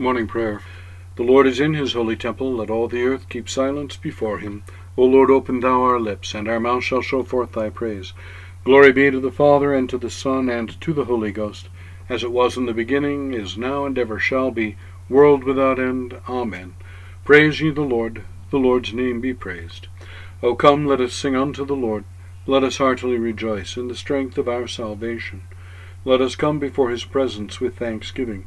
Morning Prayer. The Lord is in his holy temple. Let all the earth keep silence before him. O Lord, open thou our lips, and our mouth shall show forth thy praise. Glory be to the Father, and to the Son, and to the Holy Ghost, as it was in the beginning, is now, and ever shall be, world without end. Amen. Praise ye the Lord. The Lord's name be praised. O come, let us sing unto the Lord. Let us heartily rejoice in the strength of our salvation. Let us come before his presence with thanksgiving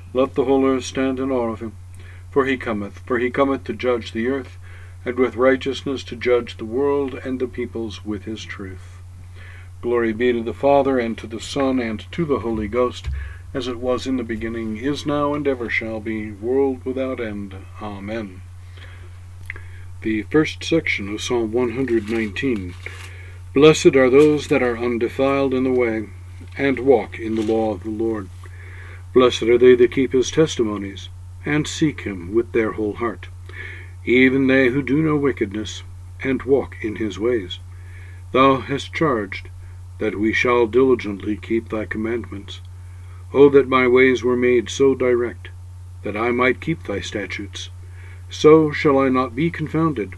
Let the whole earth stand in awe of him. For he cometh, for he cometh to judge the earth, and with righteousness to judge the world and the peoples with his truth. Glory be to the Father, and to the Son, and to the Holy Ghost, as it was in the beginning, is now, and ever shall be, world without end. Amen. The first section of Psalm 119. Blessed are those that are undefiled in the way, and walk in the law of the Lord. Blessed are they that keep his testimonies, and seek him with their whole heart, even they who do no wickedness, and walk in his ways. Thou hast charged that we shall diligently keep thy commandments. O that my ways were made so direct, that I might keep thy statutes. So shall I not be confounded,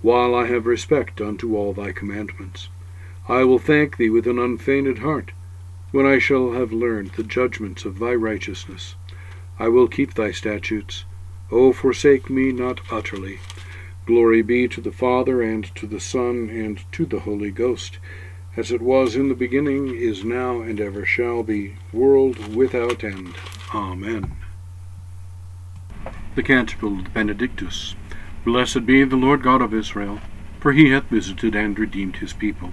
while I have respect unto all thy commandments. I will thank thee with an unfeigned heart when I shall have learned the judgments of thy righteousness. I will keep thy statutes. O forsake me not utterly. Glory be to the Father, and to the Son, and to the Holy Ghost, as it was in the beginning, is now, and ever shall be, world without end. Amen. The Canticle of the Benedictus. Blessed be the Lord God of Israel, for he hath visited and redeemed his people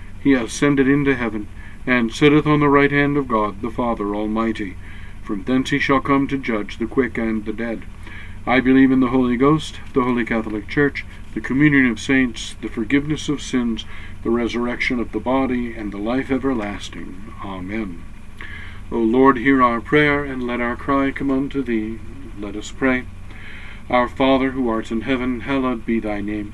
he ascended into heaven, and sitteth on the right hand of God the Father Almighty. From thence he shall come to judge the quick and the dead. I believe in the Holy Ghost, the Holy Catholic Church, the communion of saints, the forgiveness of sins, the resurrection of the body, and the life everlasting. Amen. O Lord, hear our prayer, and let our cry come unto thee. Let us pray. Our Father, who art in heaven, hallowed be thy name.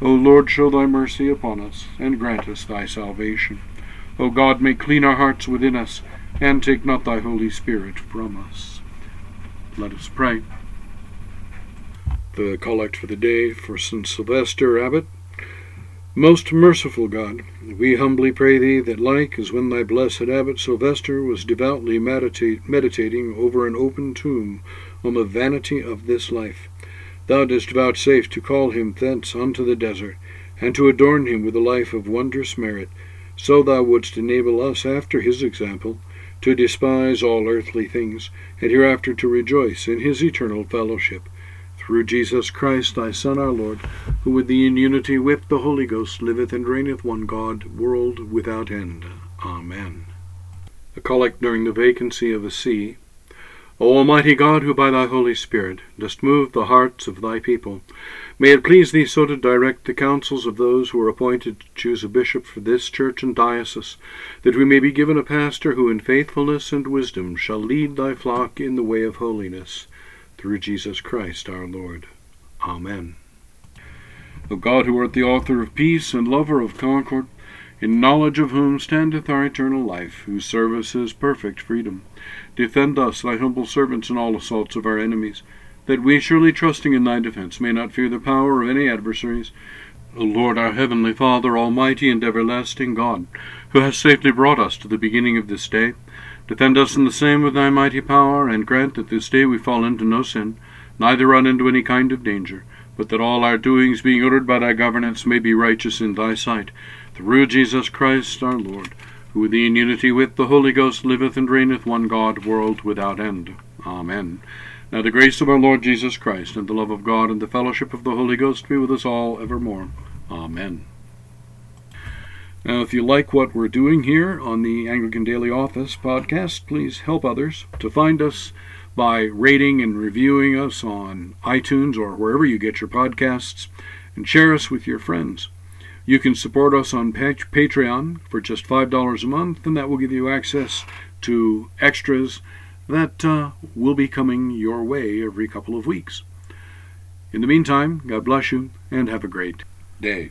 O Lord, show thy mercy upon us, and grant us thy salvation. O God, may clean our hearts within us, and take not thy Holy Spirit from us. Let us pray. The collect for the day for St. Sylvester Abbot. Most merciful God, we humbly pray thee that, like as when thy blessed abbot Sylvester was devoutly meditating over an open tomb on the vanity of this life, thou didst vouchsafe to call him thence unto the desert, and to adorn him with a life of wondrous merit, so thou wouldst enable us, after his example, to despise all earthly things, and hereafter to rejoice in his eternal fellowship through Jesus Christ, thy Son, our Lord, who with thee in unity with the Holy Ghost liveth and reigneth one God, world without end. Amen. A collect during the vacancy of a see. O Almighty God, who by thy Holy Spirit dost move the hearts of thy people, may it please thee so to direct the counsels of those who are appointed to choose a bishop for this church and diocese, that we may be given a pastor who in faithfulness and wisdom shall lead thy flock in the way of holiness through Jesus Christ our Lord. Amen. O God, who art the author of peace and lover of concord, in knowledge of whom standeth our eternal life, whose service is perfect freedom, defend us, thy humble servants, in all assaults of our enemies, that we, surely trusting in thy defense, may not fear the power of any adversaries. O Lord, our heavenly Father, almighty and everlasting God, who hast safely brought us to the beginning of this day, Defend us in the same with thy mighty power, and grant that this day we fall into no sin, neither run into any kind of danger, but that all our doings, being ordered by thy governance, may be righteous in thy sight. Through Jesus Christ our Lord, who in unity with the Holy Ghost liveth and reigneth one God, world without end. Amen. Now the grace of our Lord Jesus Christ, and the love of God, and the fellowship of the Holy Ghost be with us all evermore. Amen. Now, if you like what we're doing here on the Anglican Daily Office podcast, please help others to find us by rating and reviewing us on iTunes or wherever you get your podcasts, and share us with your friends. You can support us on Patreon for just $5 a month, and that will give you access to extras that uh, will be coming your way every couple of weeks. In the meantime, God bless you and have a great day.